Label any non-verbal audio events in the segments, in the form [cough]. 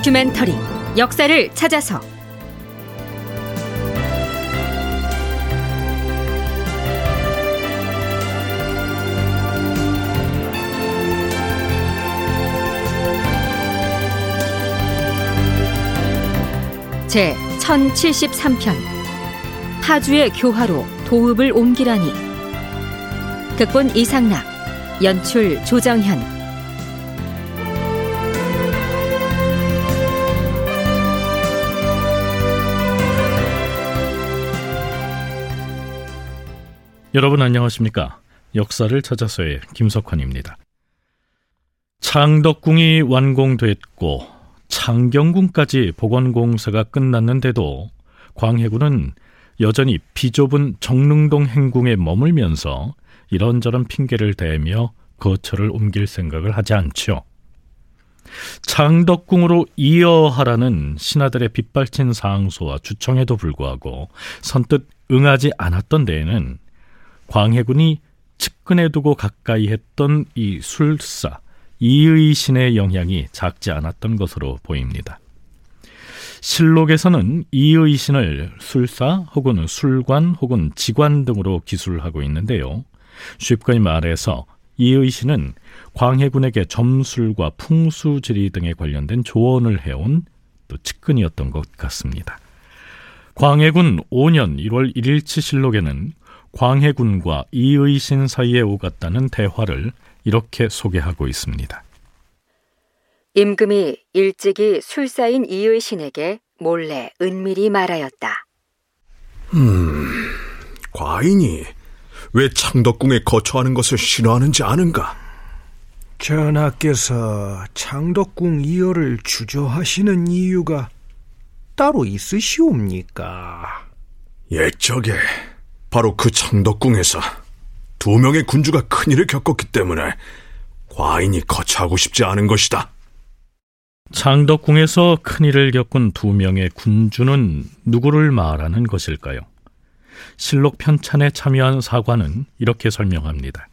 다큐멘터리 역사를 찾아서. 제 1073편. 파주의 교화로 도읍을 옮기라니. 극본 이상락 연출 조정현 여러분 안녕하십니까? 역사를 찾아서의 김석환입니다. 창덕궁이 완공됐고 창경궁까지 복원공사가 끝났는데도 광해군은 여전히 비좁은 정릉동 행궁에 머물면서 이런저런 핑계를 대며 거처를 옮길 생각을 하지 않죠. 창덕궁으로 이어하라는 신하들의 빗발친 상소와 주청에도 불구하고 선뜻 응하지 않았던 데에는 광해군이 측근에 두고 가까이 했던 이 술사 이의신의 영향이 작지 않았던 것으로 보입니다. 실록에서는 이의신을 술사 혹은 술관 혹은 직관 등으로 기술하고 있는데요. 쉽게 말해서 이의신은 광해군에게 점술과 풍수지리 등에 관련된 조언을 해온 또 측근이었던 것 같습니다. 광해군 5년 1월 1일치 실록에는 광해군과 이의신 사이에 오갔다는 대화를 이렇게 소개하고 있습니다. 임금이 일찍이 술사인 이의신에게 몰래 은밀히 말하였다. 음, 과인이 왜 창덕궁에 거처하는 것을 싫어하는지 아는가? 전하께서 창덕궁 이어를 주저하시는 이유가 따로 있으시옵니까? 옛적에 바로 그 창덕궁에서 두 명의 군주가 큰일을 겪었기 때문에 과인이 거처하고 싶지 않은 것이다. 창덕궁에서 큰일을 겪은 두 명의 군주는 누구를 말하는 것일까요? 실록 편찬에 참여한 사관은 이렇게 설명합니다.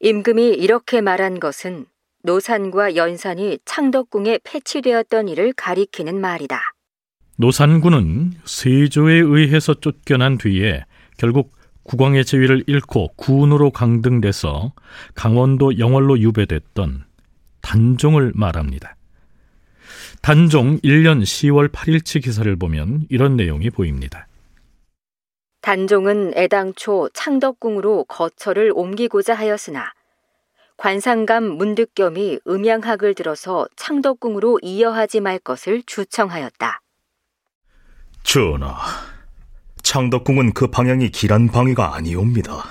임금이 이렇게 말한 것은 노산과 연산이 창덕궁에 패치되었던 일을 가리키는 말이다. 노산군은 세조에 의해서 쫓겨난 뒤에 결국 국왕의 지위를 잃고 군으로 강등돼서 강원도 영월로 유배됐던 단종을 말합니다. 단종 1년 10월 8일치 기사를 보면 이런 내용이 보입니다. 단종은 애당초 창덕궁으로 거처를 옮기고자 하였으나 관상감 문득겸이 음양학을 들어서 창덕궁으로 이어하지 말 것을 주청하였다. 전하, 창덕궁은 그 방향이 길한 방위가 아니옵니다.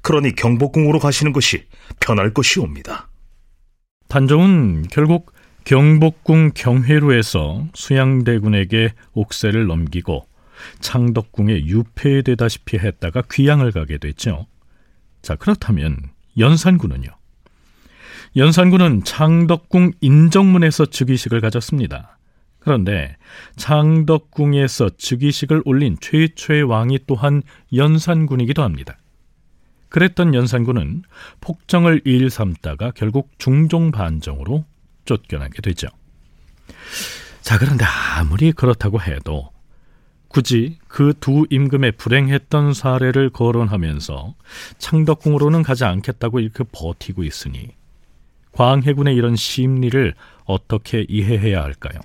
그러니 경복궁으로 가시는 것이 편할 것이옵니다. 단종은 결국 경복궁 경회로에서 수양대군에게 옥세를 넘기고 창덕궁에 유폐되다시피 했다가 귀양을 가게 됐죠. 자, 그렇다면 연산군은요? 연산군은 창덕궁 인정문에서 즉위식을 가졌습니다. 그런데 창덕궁에서 즉위식을 올린 최초의 왕이 또한 연산군이기도 합니다. 그랬던 연산군은 폭정을 일삼다가 결국 중종반정으로 쫓겨나게 되죠. 자, 그런데 아무리 그렇다고 해도 굳이 그 두 임금의 불행했던 사례를 거론하면서 창덕궁으로는 가지 않겠다고 이렇게 버티고 있으니 광해군의 이런 심리를 어떻게 이해해야 할까요?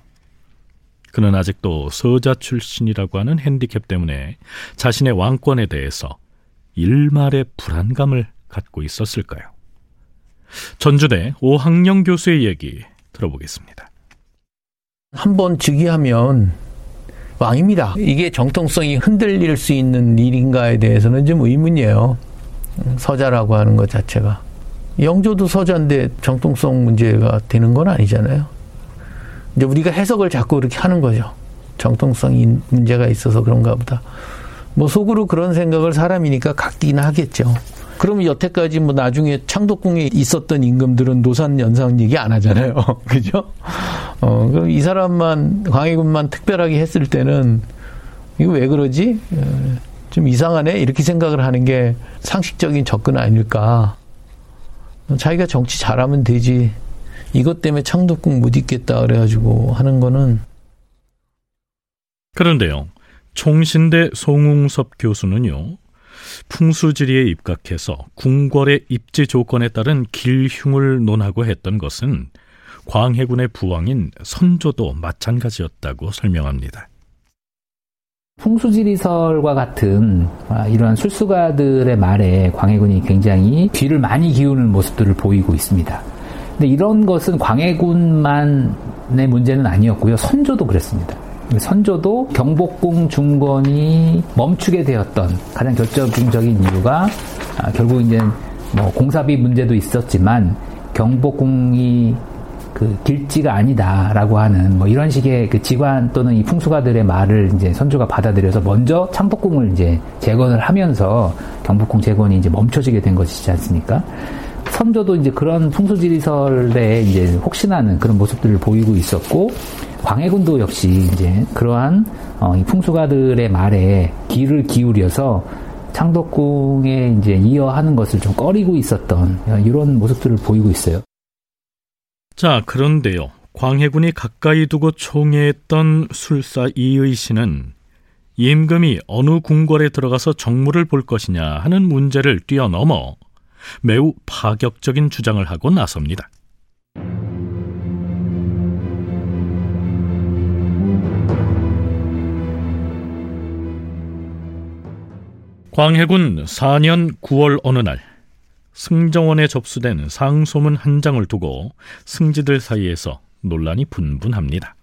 그는 아직도 서자 출신이라고 하는 핸디캡 때문에 자신의 왕권에 대해서 일말의 불안감을 갖고 있었을까요? 전주대 오학령 교수의 얘기 들어보겠습니다. 한번 즉위하면 왕입니다. 이게 정통성이 흔들릴 수 있는 일인가에 대해서는 좀 의문이에요. 서자라고 하는 것 자체가. 영조도 서자인데 정통성 문제가 되는 건 아니잖아요. 이제 우리가 해석을 자꾸 그렇게 하는 거죠. 정통성이 문제가 있어서 그런가 보다. 뭐 속으로 그런 생각을 사람이니까 갖긴 하겠죠. 그러면 여태까지 뭐 나중에 창덕궁에 있었던 임금들은 노산 연상 얘기 안 하잖아요. [laughs] 그죠? 어, 그럼 이 사람만, 광해군만 특별하게 했을 때는 이거 왜 그러지? 어, 좀 이상하네? 이렇게 생각을 하는 게 상식적인 접근 아닐까. 자기가 정치 잘하면 되지. 이것 때문에 창덕궁 못 있겠다 그래가지고 하는 거는 그런데요. 총신대 송웅섭 교수는요. 풍수지리에 입각해서 궁궐의 입지 조건에 따른 길흉을 논하고 했던 것은 광해군의 부왕인 선조도 마찬가지였다고 설명합니다. 풍수지리설과 같은 아, 이러한 술수가들의 말에 광해군이 굉장히 귀를 많이 기우는 모습들을 보이고 있습니다. 근데 이런 것은 광해군만의 문제는 아니었고요. 선조도 그랬습니다. 선조도 경복궁 중건이 멈추게 되었던 가장 결정적인 이유가 아, 결국 이제 뭐 공사비 문제도 있었지만 경복궁이 그 길지가 아니다라고 하는 뭐 이런 식의 그 지관 또는 이 풍수가들의 말을 이제 선조가 받아들여서 먼저 창덕궁을 이제 재건을 하면서 경복궁 재건이 이제 멈춰지게 된 것이지 않습니까? 선조도 이제 그런 풍수지리설에 이제 혹시나는 그런 모습들을 보이고 있었고 광해군도 역시 이제 그러한 어, 이 풍수가들의 말에 귀를 기울여서 창덕궁에 이제 이어하는 것을 좀 꺼리고 있었던 이런 모습들을 보이고 있어요. 자, 그런데요. 광해군이 가까이 두고 총애했던 술사 이의 씨는 임금이 어느 궁궐에 들어가서 정무를 볼 것이냐 하는 문제를 뛰어넘어 매우 파격적인 주장을 하고 나섭니다. 광해군 4년 9월 어느 날 승정원에 접수된 상소문 한 장을 두고 승지들 사이에서 논란이 분분합니다.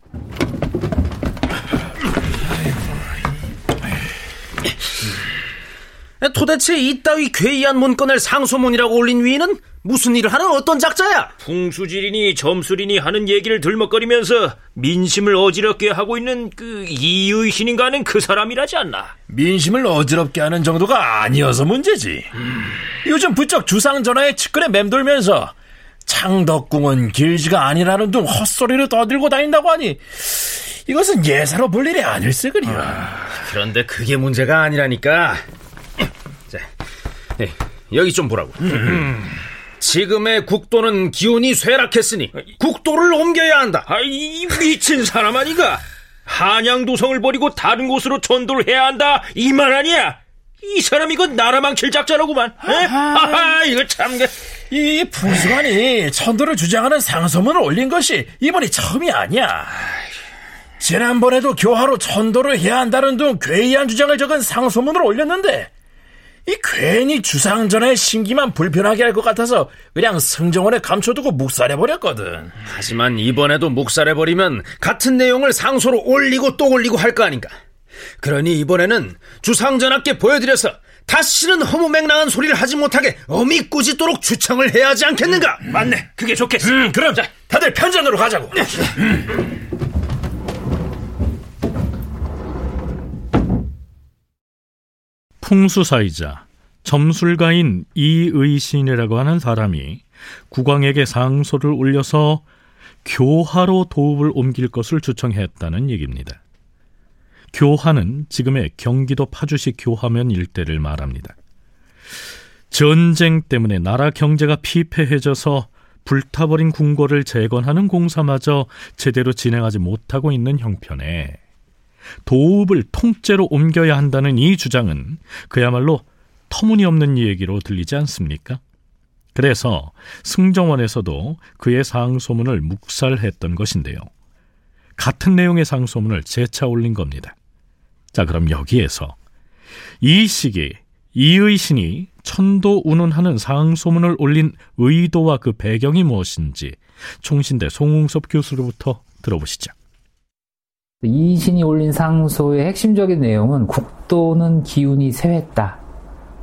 도대체 이따위 괴이한 문건을 상소문이라고 올린 위인은 무슨 일을 하는 어떤 작자야? 풍수지리니 점수리니 하는 얘기를 들먹거리면서 민심을 어지럽게 하고 있는 그 이의신인가 하는 그 사람이라지 않나? 민심을 어지럽게 하는 정도가 아니어서 문제지. 음. 요즘 부쩍 주상전하의 측근에 맴돌면서 창덕궁은 길지가 아니라는 둥 헛소리를 떠들고 다닌다고 하니 이것은 예사로 볼 일이 아닐세 그려. 아, 그런데 그게 문제가 아니라니까. 자, 네, 여기 좀 보라고. 음. 지금의 국도는 기운이 쇠락했으니 국도를 옮겨야 한다. 아, 이 미친 사람 아니가? 한양도성을 버리고 다른 곳으로 전도를 해야 한다. 이 말 아니야? 이 사람 이거 나라 망칠 작자라구만. 하하, 이거 참. 그이 부수관이 천도를 주장하는 상소문을 올린 것이 이번이 처음이 아니야. 지난번에도 교화로 천도를 해야 한다는 등 괴이한 주장을 적은 상소문을 올렸는데 이 괜히 주상전의 신기만 불편하게 할 것 같아서 그냥 승정원에 감춰두고 묵살해버렸거든. 하지만 이번에도 묵살해버리면 같은 내용을 상소로 올리고 또 올리고 할 거 아닌가. 그러니 이번에는 주상전하께 보여드려서 다시는 허무맹랑한 소리를 하지 못하게 어미 꾸짖도록 주청을 해야 하지 않겠는가? 음, 맞네. 그게 좋겠어. 음, 그럼 자, 다들 편전으로 가자고. 음. 풍수사이자 점술가인 이의신이라고 하는 사람이 국왕에게 상소를 올려서 교화로 도읍을 옮길 것을 주청했다는 얘기입니다. 교화는 지금의 경기도 파주시 교화면 일대를 말합니다. 전쟁 때문에 나라 경제가 피폐해져서 불타버린 궁궐을 재건하는 공사마저 제대로 진행하지 못하고 있는 형편에 도읍을 통째로 옮겨야 한다는 이 주장은 그야말로 터무니없는 얘기로 들리지 않습니까? 그래서 승정원에서도 그의 상소문을 묵살했던 것인데요. 같은 내용의 상소문을 재차 올린 겁니다. 자, 그럼 여기에서 이 시기 이의신이 천도 운운하는 상소문을 올린 의도와 그 배경이 무엇인지 총신대 송웅섭 교수로부터 들어보시죠. 이신이 올린 상소의 핵심적인 내용은 국도는 기운이 쇠했다.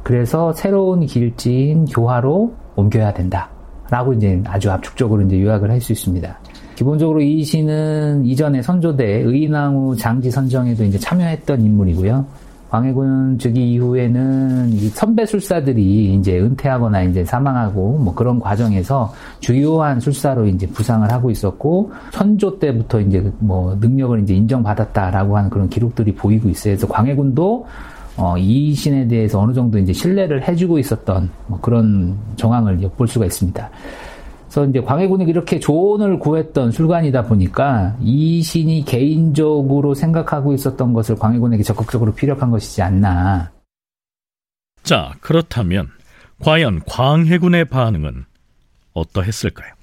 그래서 새로운 길지인 교화로 옮겨야 된다. 라고 이제 아주 압축적으로 이제 요약을 할 수 있습니다. 기본적으로 이신은 이전에 선조대 의나무 장지 선정에도 이제 참여했던 인물이고요. 광해군 즉위 이후에는 선배 술사들이 이제 은퇴하거나 이제 사망하고 뭐 그런 과정에서 주요한 술사로 이제 부상을 하고 있었고 선조 때부터 이제 뭐 능력을 이제 인정받았다라고 하는 그런 기록들이 보이고 있어요. 그래서 광해군도 어, 이 신에 대해서 어느 정도 이제 신뢰를 해주고 있었던 뭐 그런 정황을 엿볼 수가 있습니다. 그래서 이제 광해군에게 이렇게 조언을 구했던 술관이다 보니까 이 신이 개인적으로 생각하고 있었던 것을 광해군에게 적극적으로 피력한 것이지 않나. 자, 그렇다면 과연 광해군의 반응은 어떠했을까요?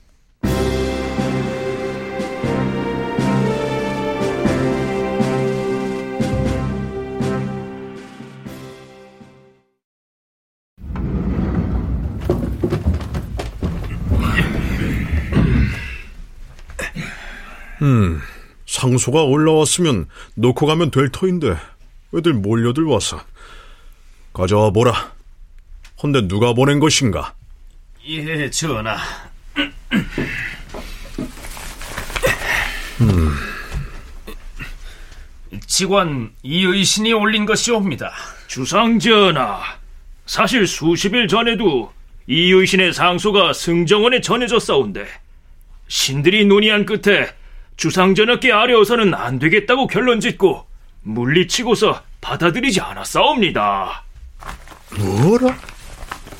음, 상소가 올라왔으면 놓고 가면 될 터인데 왜들 몰려들 와서 가져와 보라. 헌데 누가 보낸 것인가? 예, 전하. 음, 직원 이의신이 올린 것이옵니다. 주상 전하, 사실 수십일 전에도 이의신의 상소가 승정원에 전해졌사온데 신들이 논의한 끝에 주상전하께 아뢰어서는 안 되겠다고 결론짓고 물리치고서 받아들이지 않았사옵니다. 뭐라?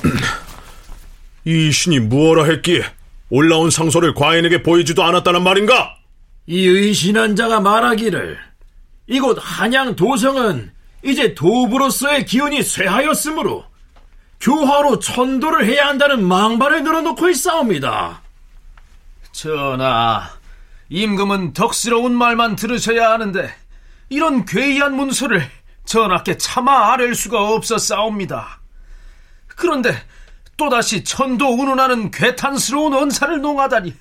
[clears throat] 이 신이 무엇라 했기에 올라온 상소를 과인에게 보이지도 않았다는 말인가? 이 의신한 자가 말하기를 이곳 한양 도성은 이제 도부로서의 기운이 쇠하였으므로 교화로 천도를 해야 한다는 망발을 늘어놓고 있사옵니다. 전하, 임금은 덕스러운 말만 들으셔야 하는데 이런 괴이한 문서를 전하께 차마 아랠 수가 없었사옵니다. 그런데 또다시 천도 운운하는 괴탄스러운 언사를 농하다니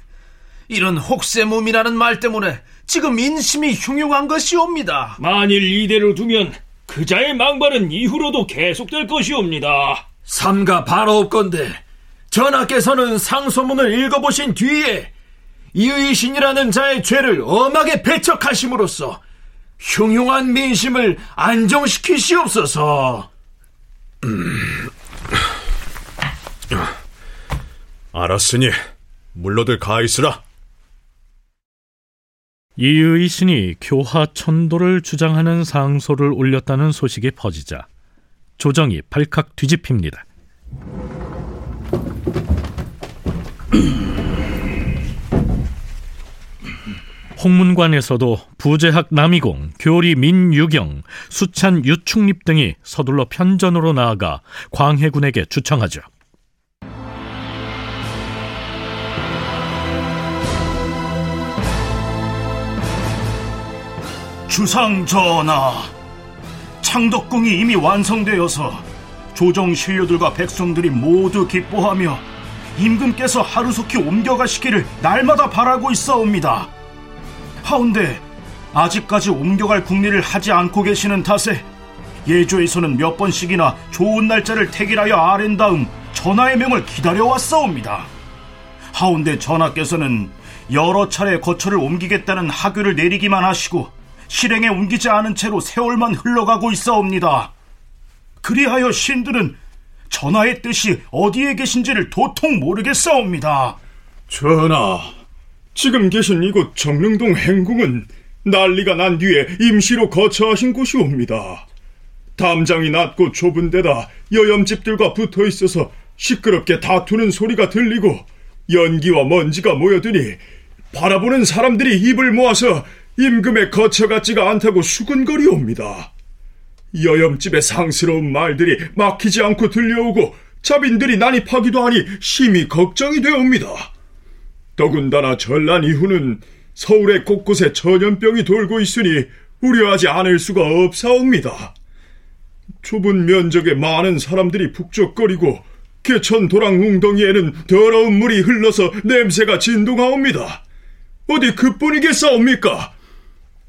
이런 혹세무미라는 말 때문에 지금 인심이 흉흉한 것이옵니다. 만일 이대로 두면 그자의 망발은 이후로도 계속될 것이옵니다. 삼가 바라옵건대 전하께서는 상소문을 읽어보신 뒤에 이의신이라는 자의 죄를 엄하게 배척하심으로써 흉흉한 민심을 안정시키시옵소서. 알았으니 물러들 가 있으라. 이의 신이 교화 천도를 주장하는 상소를 올렸다는 소식이 퍼지자 조정이 발칵 뒤집힙니다. [clears throat] 홍문관에서도 부재학 남이공, 교리 민유경, 수찬 유충립 등이 서둘러 편전으로 나아가 광해군에게 주청하죠. 주상 전하, 창덕궁이 이미 완성되어서 조정 신료들과 백성들이 모두 기뻐하며 임금께서 하루속히 옮겨가시기를 날마다 바라고 있사옵니다. 하운데 아직까지 옮겨갈 국리를 하지 않고 계시는 탓에 예조에서는 몇 번씩이나 좋은 날짜를 택일하여 아랜 다음 전하의 명을 기다려왔사옵니다. 하운데 전하께서는 여러 차례 거처를 옮기겠다는 하교를 내리기만 하시고 실행에 옮기지 않은 채로 세월만 흘러가고 있사옵니다. 그리하여 신들은 전하의 뜻이 어디에 계신지를 도통 모르겠사옵니다. 전하, 지금 계신 이곳 정릉동 행궁은 난리가 난 뒤에 임시로 거처하신 곳이옵니다. 담장이 낮고 좁은 데다 여염집들과 붙어 있어서 시끄럽게 다투는 소리가 들리고 연기와 먼지가 모여드니 바라보는 사람들이 입을 모아서 임금의 거처 같지가 않다고 수근거리옵니다. 여염집의 상스러운 말들이 막히지 않고 들려오고 자빈들이 난입하기도 하니 심히 걱정이 되옵니다. 더군다나 전란 이후는 서울의 곳곳에 전염병이 돌고 있으니 우려하지 않을 수가 없사옵니다. 좁은 면적에 많은 사람들이 북적거리고 개천 도랑 웅덩이에는 더러운 물이 흘러서 냄새가 진동하옵니다. 어디 그뿐이겠사옵니까?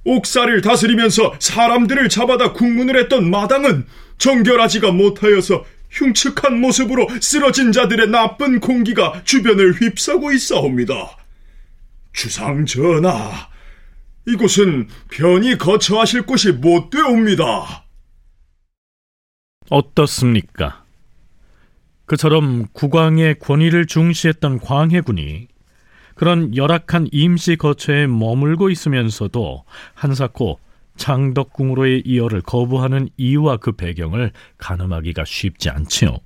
옥사를 다스리면서 사람들을 잡아다 국문을 했던 마당은 정결하지가 못하여서 흉측한 모습으로 쓰러진 자들의 나쁜 공기가 주변을 휩싸고 있사옵니다. 주상 전하, 이곳은 편히 거처하실 곳이 못 되옵니다. 어떻습니까? 그처럼 국왕의 권위를 중시했던 광해군이 그런 열악한 임시 거처에 머물고 있으면서도 한사코 창덕궁으로의 이어를 거부하는 이유와 그 배경을 가늠하기가 쉽지 않지요.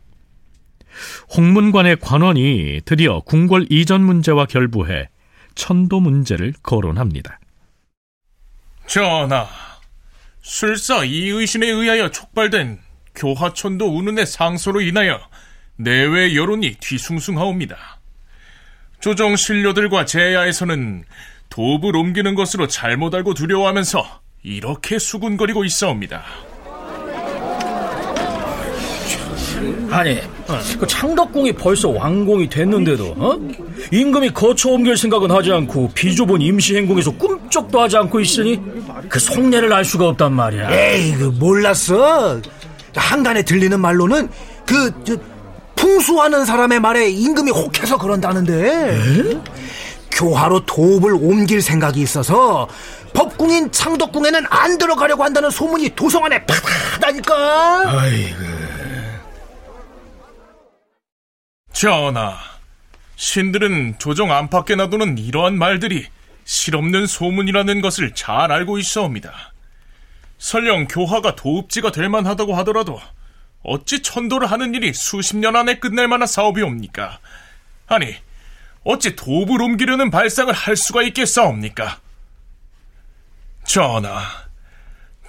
홍문관의 관원이 드디어 궁궐 이전 문제와 결부해 천도 문제를 거론합니다. 전하, 술사 이의신에 의하여 촉발된 교화천도 운운의 상소로 인하여 내외 여론이 뒤숭숭하옵니다. 조정 신료들과 제야에서는 도읍을 옮기는 것으로 잘못 알고 두려워하면서 이렇게 수군거리고 있어옵니다. 아니, 그 창덕궁이 벌써 완공이 됐는데도 어? 임금이 거처 옮길 생각은 하지 않고 비좁은 임시 행궁에서 꿈쩍도 하지 않고 있으니 그 속내를 알 수가 없단 말이야. 에이, 그 몰랐어. 한간에 들리는 말로는 그 저, 풍수하는 사람의 말에 임금이 혹해서 그런다는데. 에? 교화로 도읍을 옮길 생각이 있어서 법궁인 창덕궁에는 안 들어가려고 한다는 소문이 도성 안에 파다다니까. 아이고. 전하, 신들은 조정 안팎에 놔두는 이러한 말들이 실없는 소문이라는 것을 잘 알고 있어옵니다. 설령 교화가 도읍지가 될 만하다고 하더라도 어찌 천도를 하는 일이 수십 년 안에 끝날 만한 사업이 옵니까? 아니, 어찌 도읍을 옮기려는 발상을 할 수가 있겠사옵니까? 전하,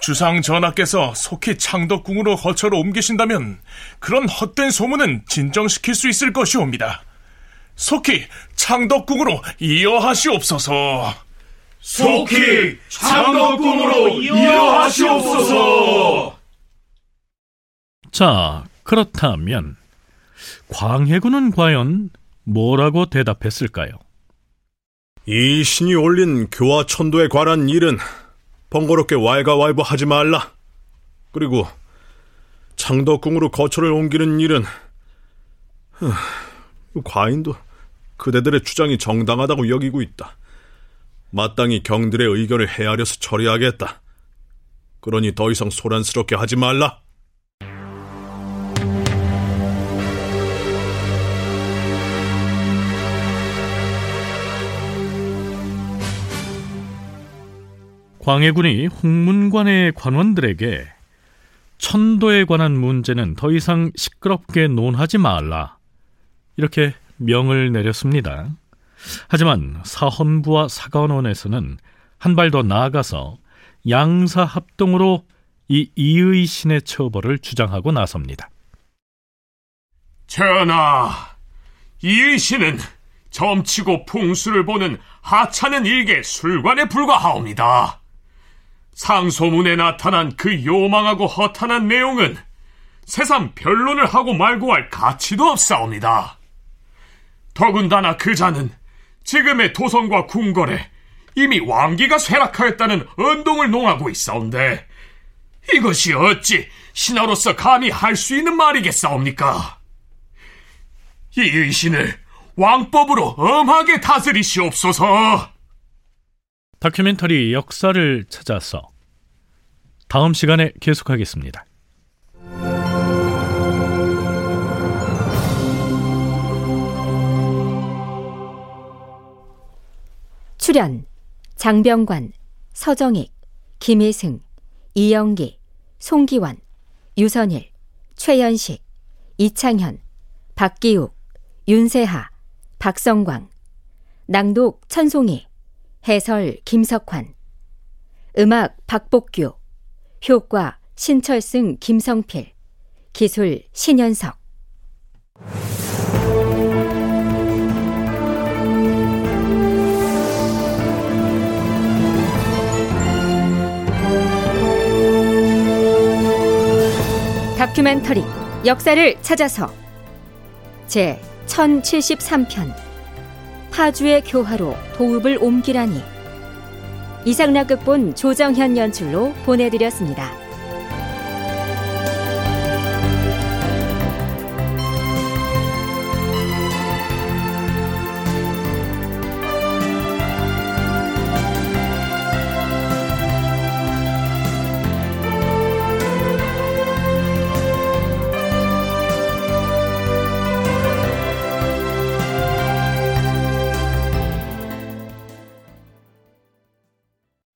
주상 전하께서 속히 창덕궁으로 거처를 옮기신다면 그런 헛된 소문은 진정시킬 수 있을 것이옵니다. 속히 창덕궁으로 이어하시옵소서. 속히 창덕궁으로 이어하시옵소서. 자, 그렇다면 광해군은 과연 뭐라고 대답했을까요? 이 신이 올린 교화 천도에 관한 일은 번거롭게 왈가왈부하지 말라. 그리고 창덕궁으로 거처를 옮기는 일은 과인도 그대들의 주장이 정당하다고 여기고 있다. 마땅히 경들의 의견을 헤아려서 처리하겠다. 그러니 더 이상 소란스럽게 하지 말라. 광해군이 홍문관의 관원들에게 천도에 관한 문제는 더 이상 시끄럽게 논하지 말라. 이렇게 명을 내렸습니다. 하지만 사헌부와 사관원에서는 한 발 더 나아가서 양사 합동으로 이 이의 신의 처벌을 주장하고 나섭니다. 전하, 이의 신은 점치고 풍수를 보는 하찮은 일개 술관에 불과하옵니다. 상소문에 나타난 그 요망하고 허탄한 내용은 세상 변론을 하고 말고 할 가치도 없사옵니다. 더군다나 그 자는 지금의 도성과 궁궐에 이미 왕기가 쇠락하였다는 언동을 농하고 있사온데 이것이 어찌 신하로서 감히 할 수 있는 말이겠사옵니까? 이 의신을 왕법으로 엄하게 다스리시옵소서. 다큐멘터리 역사를 찾아서 다음 시간에 계속하겠습니다. 출연 장병관, 서정익, 김혜승, 이영기, 송기환, 유선일, 최연식, 이창현, 박기욱, 윤세하, 박성광, 낭독 천송이, 해설 김석환, 음악 박복규, 효과 신철승 김성필, 기술 신현석. 다큐멘터리 역사를 찾아서. 제 1073편 파주의 교화로 도읍을 옮기라니 이상락 극본 조정현 연출로 보내드렸습니다.